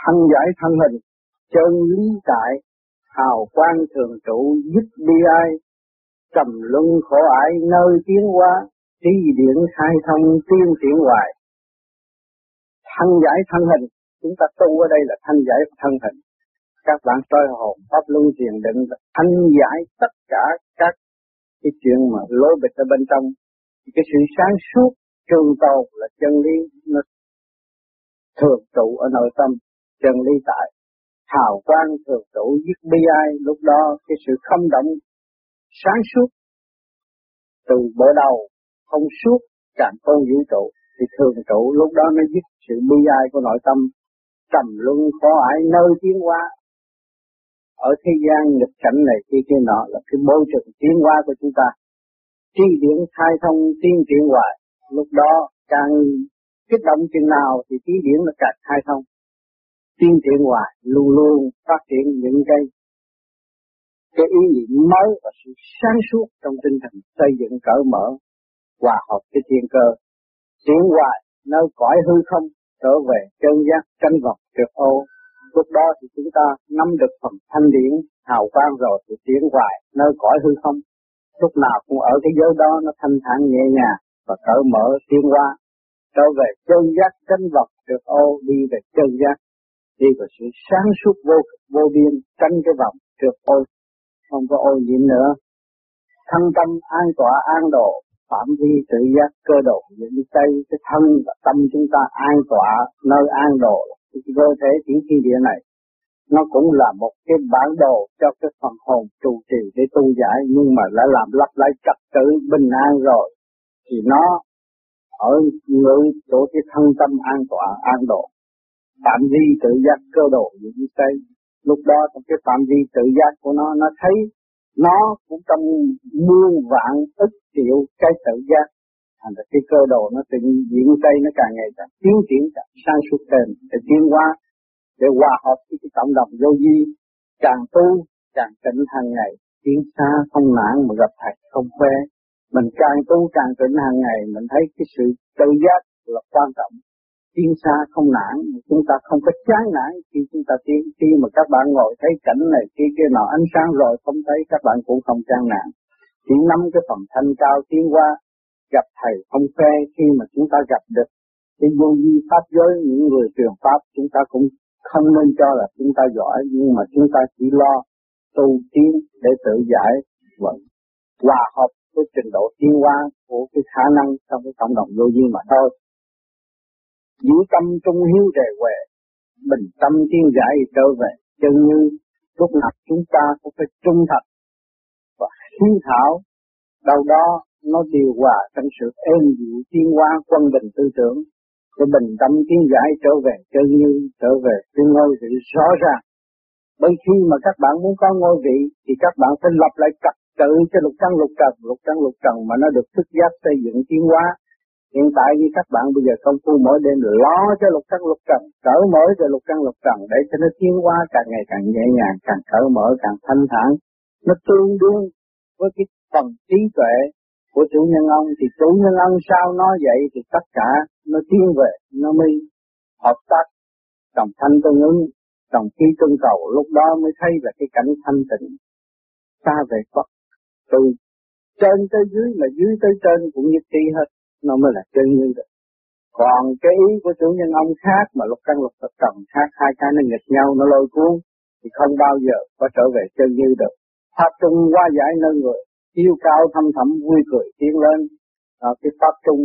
thân giải thân hình, chân lý tại, hào quang thường trụ giúp bi ai, trầm luân khổ ải, nơi tiến hóa, trí điển khai thông, tiên triển hoài. Thân giải thân hình, chúng ta tu ở đây là thân giải thân hình. Các bạn soi hồn, pháp luân thiền định thanh giải tất cả các cái chuyện mà lối bịch ở bên trong. Cái sự sáng suốt trường tồn là chân lý nó thường trụ ở nội tâm chân lý tại. Hào quang thường trụ giết bi ai, lúc đó cái sự không động sáng suốt từ bộ đầu, không suốt, càng tôn vũ trụ. Thì thường trụ lúc đó nó dứt sự bi ai của nội tâm trầm luân, khó ải nơi tiến hóa. Ở thế gian nghịch cảnh này kia kia nọ là cái môi trường tiến hóa của chúng ta. Tri điển khai thông tiên triển hoài. Lúc đó càng kích động chừng nào thì trí điển nó càng khai thông tiến triển hoài luôn luôn phát triển những cái cái ý niệm mới và sự sáng suốt trong tinh thần xây dựng cởi mở hòa hợp cái thiên cơ. Tiến hoài nơi cõi hư không trở về chân giác tranh vật trượt ô. Lúc đó thì chúng ta nắm được phần thanh điển hào quang rồi thì tiến hoài nơi cõi hư không lúc nào cũng ở cái giới đó nó thanh thản nhẹ nhàng và cởi mở tiến qua trở về chân giác tranh vật được ô, đi về chân giác đi vào sự sáng suốt vô vô biên, tránh cái vọng được ô không có ô nhiễm nữa. Thân tâm an tọa, an độ, phạm vi tự giác, cơ độ, những tay, cái thân và tâm chúng ta an tọa, nơi an độ. Cơ thể chỉ thiên địa này, nó cũng là một cái bản đồ cho cái phần hồn trụ trì để tu giải. Nhưng mà đã làm lắp lại trật tự bình an rồi, thì nó ở ngự chỗ cái thân tâm an tọa, an độ phạm vi tự giác cơ đồ những cây lúc đó trong cái phạm vi tự giác của nó nó thấy nó cũng trong muôn vạn ức triệu cái tự giác. Thành ra cái cơ đồ nó tự diễn tây nó càng ngày càng tiến triển, càng sang suốt thêm. Để tiến hóa, để hòa hợp với cái cộng đồng vô vi, càng tu, càng tịnh hàng ngày. Tiến xa không nản mà gặp thầy không khoe. Mình càng tu, càng tịnh hàng ngày, mình thấy cái sự tự giác là quan trọng tiến xa không nản, chúng ta không có chán nản. Khi chúng ta tiến, khi mà các bạn ngồi thấy cảnh này kia kia nọ ánh sáng rồi không thấy, các bạn cũng không chán nản. Chỉ nắm cái phần thanh cao tiến qua, gặp thầy không phê. Khi mà chúng ta gặp được cái vô vi pháp giới, những người truyền pháp, chúng ta cũng không nên cho là chúng ta giỏi. Nhưng mà chúng ta chỉ lo tu tiến để tự giải và hòa hợp với trình độ tiến hóa của cái khả năng trong cái cộng đồng vô vi mà thôi. Giữ tâm trung hiếu đề huệ, bình tâm tiêu giải trở về, chân như lúc nào chúng ta cũng phải trung thật và hiếu thảo, đâu đó nó điều hòa trong sự êm dịu tiên hóa quân bình tư tưởng. Cái bình tâm tiến giải trở về chân như trở về cái ngôi vị rõ ràng. Bởi khi mà các bạn muốn có ngôi vị thì các bạn phải lập lại trật tự cho lục căn lục trần lục căn lục trần mà nó được thức giác xây dựng tiến hóa hiện tại như các bạn bây giờ công phu mỗi đêm lo cho lục căn lục trần cởi mở cho lục căn lục trần để cho nó tiến hóa càng ngày càng nhẹ nhàng, càng cởi mở, càng thanh thản. Nó tương đương với cái phần trí tuệ của chủ nhân ông. Thì chủ nhân ông sao nói vậy thì tất cả nó tiến về, nó mới hợp tác, đồng thanh tương ứng, đồng khí tương cầu. Lúc đó mới thấy là cái cảnh thanh tịnh, xa về Phật. Từ trên tới dưới, mà dưới tới trên cũng nhất trí hết nó mới là chân như được. Còn cái ý của chủ nhân ông khác mà lục căn lục tập trần khác hai cái nó nghịch nhau nó lôi cuốn thì không bao giờ có trở về chân như được. Pháp trung qua giải nơi người yêu cao thâm thẳm vui cười tiến lên. À, cái pháp trung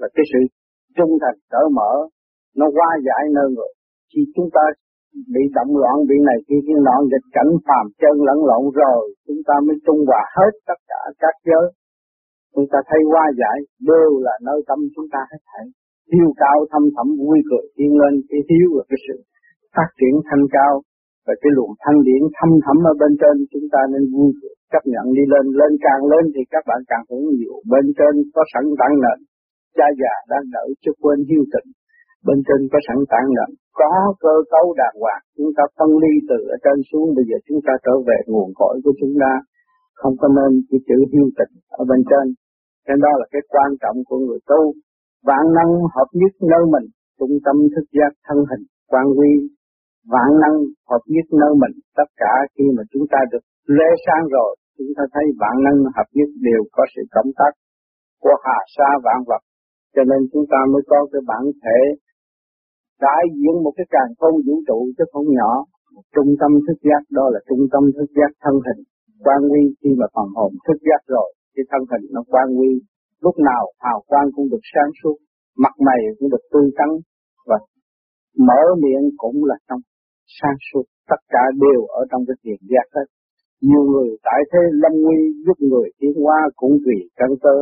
là cái sự trung thành cởi mở nó qua giải nơi người. Khi chúng ta bị động loạn bị này kia kia loạn dịch cảnh phàm chân lẫn lộn rồi chúng ta mới trung hòa hết tất cả các giới chúng ta thấy qua giải đều là nơi tâm chúng ta hết thảy. Yêu cao thâm thẳm vui cười tiến lên cái hiếu và cái sự phát triển thanh cao và cái luồng thanh điển thâm thẳm ở bên trên chúng ta nên vui cười chấp nhận đi lên. Lên càng lên thì các bạn càng hưởng nhiều. Bên trên có sẵn tặng nền, cha già đang đợi cho quên hiu tịnh bên trên có sẵn tặng nền, có cơ cấu đàng hoàng. Chúng ta phân ly từ ở trên xuống, bây giờ chúng ta trở về nguồn cội của chúng ta. Không có nên cái chữ hiu tịnh ở bên trên nên đó là cái quan trọng của người tu. Vạn năng hợp nhất nơi mình, trung tâm thức giác thân hình, quan quy vạn năng hợp nhất nơi mình, tất cả khi mà chúng ta được lễ sang rồi, chúng ta thấy vạn năng hợp nhất đều có sự cộng tác của hà sa vạn vật. Cho nên chúng ta mới có cái bản thể đại diện một cái càng không vũ trụ chứ không nhỏ. Trung tâm thức giác, đó là trung tâm thức giác thân hình, quan quy khi mà phần hồn thức giác rồi thì thân hình nó quan nguy lúc nào hào quang cũng được sáng suốt, mặt mày cũng được tươi tắn và mở miệng cũng là trong sáng suốt. Tất cả đều ở trong cái thiền giác hết nhiều người tại thế lâm nguy, giúp người tiến hóa cũng vì căn cơ.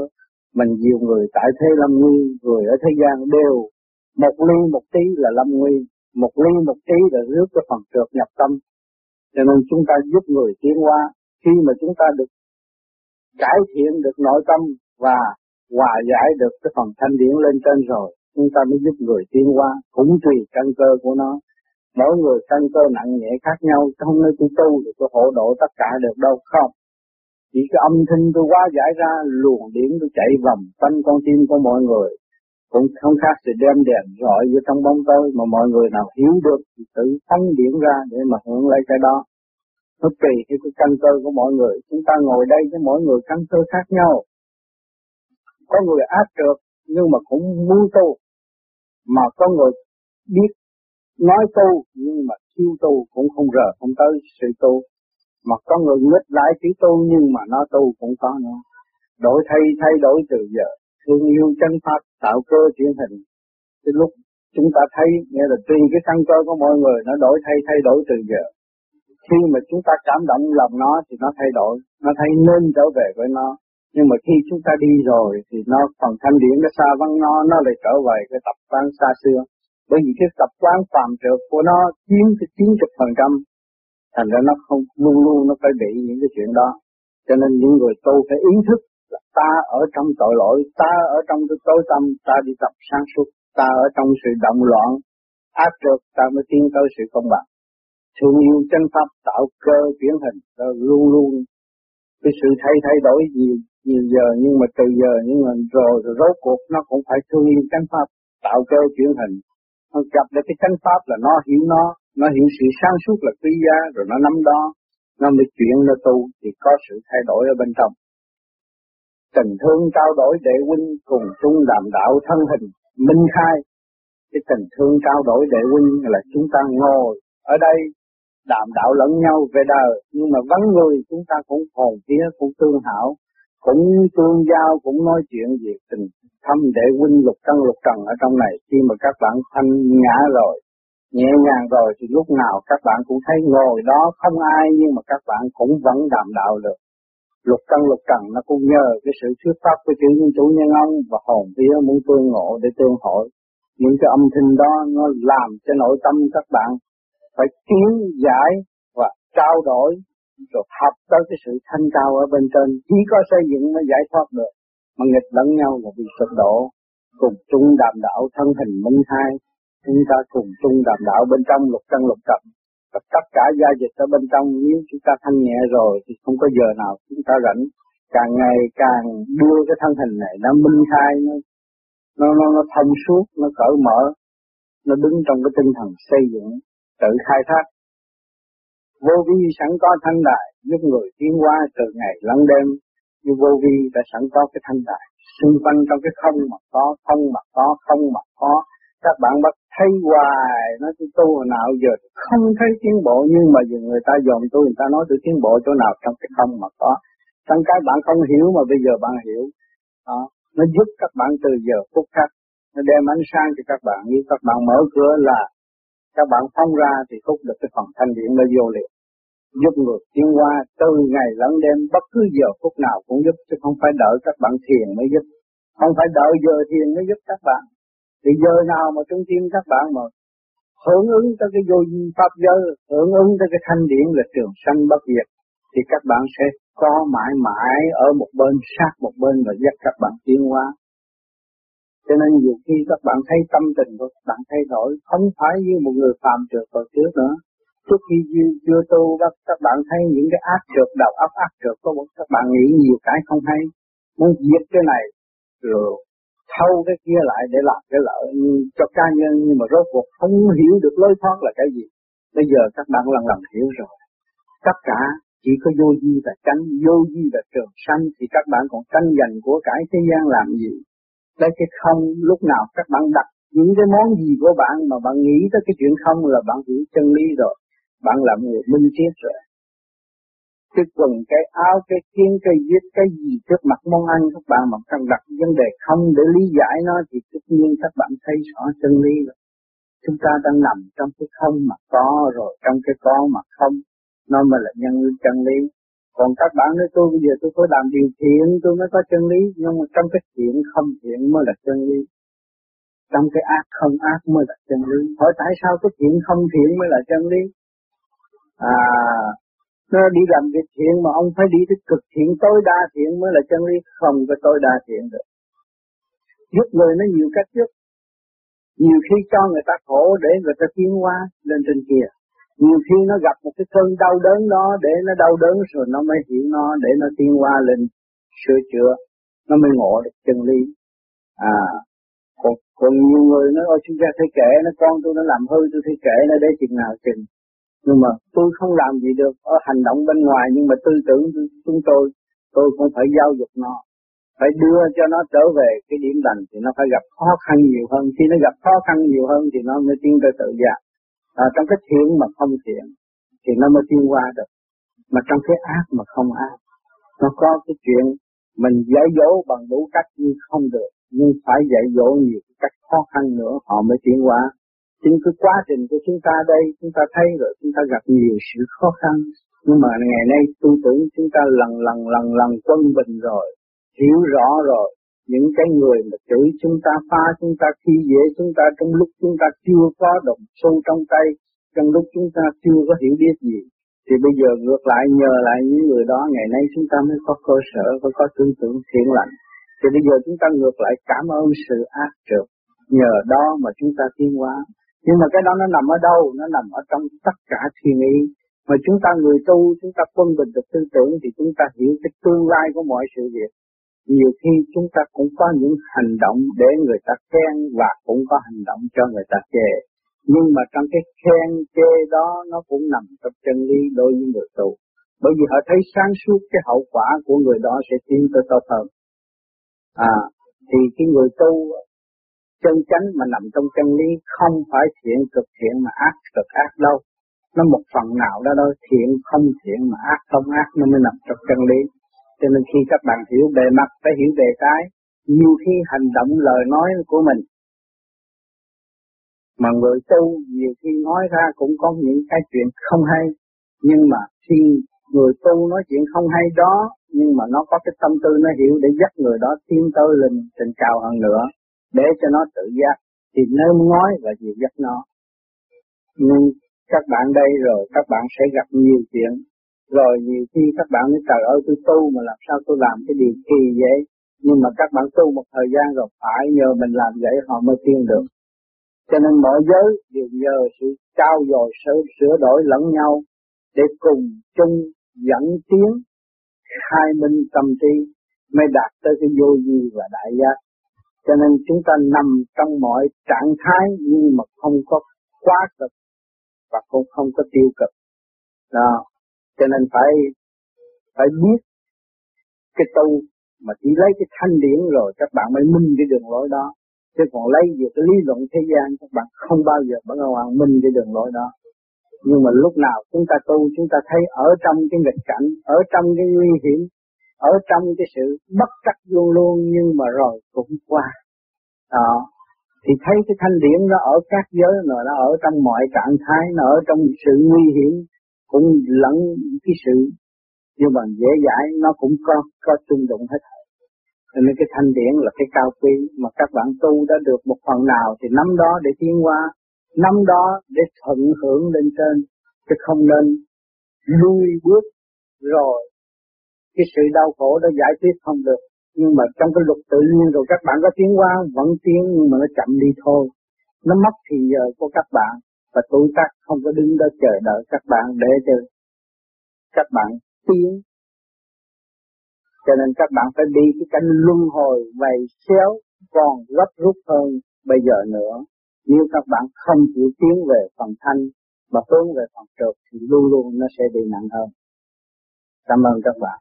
Mình nhiều người tại thế lâm nguy, người ở thế gian đều một ly một tí là lâm nguy, một ly một tí là rước cái phần trượt nhập tâm. Cho nên chúng ta giúp người tiến hóa. Khi mà chúng ta được cải thiện được nội tâm và hòa giải được cái phần thanh điển lên trên rồi, chúng ta mới giúp người tiến qua cũng tùy căn cơ của nó. Mỗi người căn cơ nặng nhẹ khác nhau không nói tôi tu thì tôi hộ độ tất cả được đâu, không. Chỉ cái âm thanh tôi quá giải ra, luồng điển tôi chạy vòng quanh con tim của mọi người. Cũng không khác gì đem đèn rọi vô trong bóng tối mà mọi người nào hiểu được thì tự phóng điển ra để mà hưởng lấy cái đó nó tùy theo cái căn cơ của mọi người. Chúng ta ngồi đây với mỗi người căn cơ khác nhau. Có người ác được, nhưng mà cũng muốn tu. Mà có người biết nói tu, nhưng mà siêu tu cũng không rờ không tới sự tu. Mà có người nghịch lại chỉ tu, nhưng mà nó tu cũng có nữa. Đổi thay thay đổi từ giờ. Thương yêu chân pháp, tạo cơ chuyển hình. Cái lúc chúng ta thấy, nghĩa là tùy cái căn cơ của mọi người, nó đổi thay thay đổi từ giờ khi mà chúng ta cảm động lòng nó thì nó thay đổi, nó thấy nên trở về với nó. Nhưng mà khi chúng ta đi rồi thì nó phần thanh điển, nó xa vắng nó nó lại trở về cái tập quán xa xưa. Bởi vì cái tập quán phàm trượt của nó chiếm cái chín chục phần trăm, thành ra nó không, luôn luôn nó phải bị những cái chuyện đó. Cho nên những người tu phải ý thức là ta ở trong tội lỗi, ta ở trong cái tối tâm ta đi tập sáng suốt, ta ở trong sự động loạn, ác trượt, ta mới tiến tới sự công bằng thương yêu chân pháp tạo cơ chuyển hình rồi luôn luôn cái sự thay thay đổi nhiều nhiều giờ, nhưng mà từ giờ, nhưng mà rồi rồi rốt cuộc nó cũng phải thương yêu chánh pháp tạo cơ chuyển hình. Nó gặp được cái chánh pháp là nó hiểu nó nó hiểu sự sáng suốt là quý giá, rồi nó nắm đó, nó mới chuyển, nó tu, thì có sự thay đổi ở bên trong. Tình thương trao đổi đệ huynh cùng chung đàm đạo thân hình, minh khai. Cái tình thương trao đổi đệ huynh là chúng ta ngồi ở đây đàm đạo lẫn nhau về đời. Nhưng mà vắng người, chúng ta cũng hồn vía, cũng tương hảo, cũng tương giao, cũng nói chuyện về tình thâm để huynh lục căn lục trần ở trong này. Khi mà các bạn thanh nhã rồi, nhẹ nhàng rồi, thì lúc nào các bạn cũng thấy ngồi đó không ai, nhưng mà các bạn cũng vẫn đàm đạo được. Lục căn lục trần nó cũng nhờ cái sự thuyết pháp của chữ nhân chủ nhân ông và hồn vía muốn tương ngộ để tương hội. Những cái âm thanh đó nó làm cho nội tâm các bạn phải tiến giải và trao đổi rồi hợp tới cái sự thanh cao ở bên trên. Chỉ có xây dựng mới giải thoát được mà nghịch lẫn nhau là vì sụp đổ. Cùng chung đàm đạo thân hình minh hai chúng ta cùng chung đàm đạo bên trong lục chân lục trần và tất cả gia dịch ở bên trong nếu chúng ta thanh nhẹ rồi thì không có giờ nào chúng ta rảnh. Càng ngày càng đưa cái thân hình này nó minh khai nó nó nó, nó thông suốt nó cởi mở nó đứng trong cái tinh thần xây dựng tự khai thác. Vô vi sẵn có thanh đại giúp người tiến hóa từ ngày lẫn đêm, như vô vi đã sẵn có cái thanh đại xung quanh trong cái không mà có, không mà có, không mà có, các bạn bắt thấy hoài nó tôi tu hồi nào giờ không thấy tiến bộ, nhưng mà giờ người ta dòm tôi người ta nói tôi tiến bộ chỗ nào trong cái không mà có. Trong cái bạn không hiểu mà bây giờ bạn hiểu, đó, nó giúp các bạn từ giờ phút khắc nó đem ánh sáng cho các bạn. Như các bạn mở cửa là các bạn phóng ra thì hút được cái phần thanh điện nó vô liền. Giúp người tiến qua từ ngày lẫn đêm, bất cứ giờ phút nào cũng giúp, chứ không phải đợi các bạn thiền mới giúp. Không phải đợi giờ thiền mới giúp các bạn. Thì giờ nào mà trung tim các bạn mà hưởng ứng tới cái vô vi pháp giới, hưởng ứng tới cái thanh điển là trường sanh bất diệt, thì các bạn sẽ có mãi mãi ở một bên, sát một bên và dắt các bạn tiến hóa cho nên nhiều khi các bạn thấy tâm tình của các bạn thay đổi không phải như một người phàm trượt hồi trước nữa. Trước khi chưa tu các, các bạn thấy những cái ác trượt đầu óc ác trượt của các bạn nghĩ nhiều cái không hay. Muốn diệt cái này rồi thâu cái kia lại để làm cái lợi cho cá nhân nhưng mà rốt cuộc không hiểu được lối thoát là cái gì. Bây giờ các bạn lần lần hiểu rồi. Tất cả chỉ có vô vi và tránh vô vi và trường sanh thì các bạn còn tranh giành của cải thế gian làm gì? Tới cái không, lúc nào các bạn đặt những cái món gì của bạn mà bạn nghĩ tới cái chuyện không là bạn hiểu chân lý rồi, bạn là người minh triết rồi. Cái quần cái áo, cái kiến cái giết cái gì, trước mặt món ăn các bạn mà cần đặt vấn đề không để lý giải nó thì tất nhiên các bạn thấy rõ chân lý rồi. Chúng ta đang nằm trong cái không mà có rồi, trong cái có mà không, nó mới là nhân chân lý còn các bạn nói tôi, bây giờ tôi phải làm điều thiện, tôi mới có chân lý. Nhưng mà trong cái thiện không thiện mới là chân lý. Trong cái ác không ác mới là chân lý. Hỏi tại sao cái thiện không thiện mới là chân lý? À nó đi làm việc thiện mà ông phải đi tới cực thiện, tối đa thiện mới là chân lý. Không có tối đa thiện được. Giúp người nó nhiều cách giúp. Nhiều khi cho người ta khổ để người ta tiến hóa lên trên kia nhiều khi nó gặp một cái cơn đau đớn đó để nó đau đớn rồi nó mới hiểu nó để nó tiến qua lên sửa chữa nó mới ngộ được chân lý. À còn, còn nhiều người nói ôi chúng ta thấy kể nó con tôi nó làm hư tôi thấy kể nó để chừng nào chừng. Nhưng mà tôi không làm gì được ở hành động bên ngoài nhưng mà tư tưởng chúng tôi tôi cũng phải giáo dục nó phải đưa cho nó trở về cái điểm lành thì nó phải gặp khó khăn nhiều hơn. Khi nó gặp khó khăn nhiều hơn thì nó mới tiến tới tự giác à, trong cái thiện mà không thiện thì nó mới tiến qua được. Mà trong cái ác mà không ác nó có cái chuyện mình dạy dỗ bằng đủ cách nhưng không được nhưng phải dạy dỗ nhiều cách khó khăn nữa họ mới tiến qua chính cái quá trình của chúng ta đây chúng ta thấy rồi chúng ta gặp nhiều sự khó khăn. Nhưng mà ngày nay tôi tưởng chúng ta lần lần lần lần quân bình rồi hiểu rõ rồi những cái người mà chửi chúng ta, phá chúng ta, khi dễ chúng ta, trong lúc chúng ta chưa có động xu trong tay, trong lúc chúng ta chưa có hiểu biết gì, thì bây giờ ngược lại, nhờ lại những người đó, ngày nay chúng ta mới có cơ sở, mới có tư tưởng thiện lành. Thì bây giờ chúng ta ngược lại cảm ơn sự ác trượt, nhờ đó mà chúng ta tiến hóa. Nhưng mà cái đó nó nằm ở đâu? Nó nằm ở trong tất cả thiên ý. Mà chúng ta người tu, chúng ta quân bình được tư tưởng, thì chúng ta hiểu cái tương lai của mọi sự việc nhiều khi chúng ta cũng có những hành động để người ta khen và cũng có hành động cho người ta chê. Nhưng mà trong cái khen chê đó nó cũng nằm trong chân lý đối với người tu. Bởi vì họ thấy sáng suốt cái hậu quả của người đó sẽ tiến tới tốt hơn. À, thì cái người tu chân chánh mà nằm trong chân lý không phải thiện cực thiện mà ác cực ác đâu. Nó một phần nào đó thôi, thiện không thiện mà ác không ác nó mới nằm trong chân lý. Cho nên khi các bạn hiểu bề mặt phải hiểu bề cái, nhiều khi hành động lời nói của mình. Mà người tu nhiều khi nói ra cũng có những cái chuyện không hay nhưng mà khi người tu nói chuyện không hay đó nhưng mà nó có cái tâm tư nó hiểu để dắt người đó tiến tới lên trên cao hơn nữa để cho nó tự giác thì nên nói và dìu dắt nó. Nhưng các bạn đây rồi các bạn sẽ gặp nhiều chuyện rồi nhiều khi các bạn nói trời ơi tôi tu mà làm sao tôi làm cái điều kỳ vậy nhưng mà các bạn tu một thời gian rồi phải nhờ mình làm vậy họ mới tiên được cho nên mọi giới đều nhờ sự trao dồi sửa, sửa đổi lẫn nhau để cùng chung dẫn tiến khai minh tâm trí mới đạt tới cái vô vi và đại giác. Cho nên chúng ta nằm trong mọi trạng thái nhưng mà không có quá cực và cũng không có tiêu cực. Đó. Cho nên phải phải biết cái tu mà chỉ lấy cái thanh điển rồi các bạn mới minh cái đường lối đó. Chứ còn lấy về cái lý luận thế gian các bạn không bao giờ bạn hoàn minh cái đường lối đó. Nhưng mà lúc nào chúng ta tu chúng ta thấy ở trong cái nghịch cảnh, ở trong cái nguy hiểm, ở trong cái sự bất trắc luôn luôn nhưng mà rồi cũng qua. Đó. Thì thấy cái thanh điển nó ở các giới rồi nó ở trong mọi trạng thái, nó ở trong sự nguy hiểm, cũng lẫn cái sự, nhưng mà dễ dãi, nó cũng có có trung đụng hết. Cho nên cái thanh điển là cái cao quý, mà các bạn tu đã được một phần nào thì nắm đó để tiến qua nắm đó để thuận hưởng lên trên, chứ không nên lui bước rồi cái sự đau khổ đó giải quyết không được. Nhưng mà trong cái luật tự nhiên rồi các bạn có tiến qua vẫn tiến, nhưng mà nó chậm đi thôi. Nó mất thì giờ của các bạn và tuổi tác không có đứng đó chờ đợi các bạn để cho các bạn tiến cho nên các bạn phải đi cái cảnh luân hồi vầy xéo còn gấp rút hơn bây giờ nữa. Nếu các bạn không chịu tiến về phần thanh mà hướng về phần trượt thì luôn luôn nó sẽ bị nặng hơn. Cảm ơn các bạn.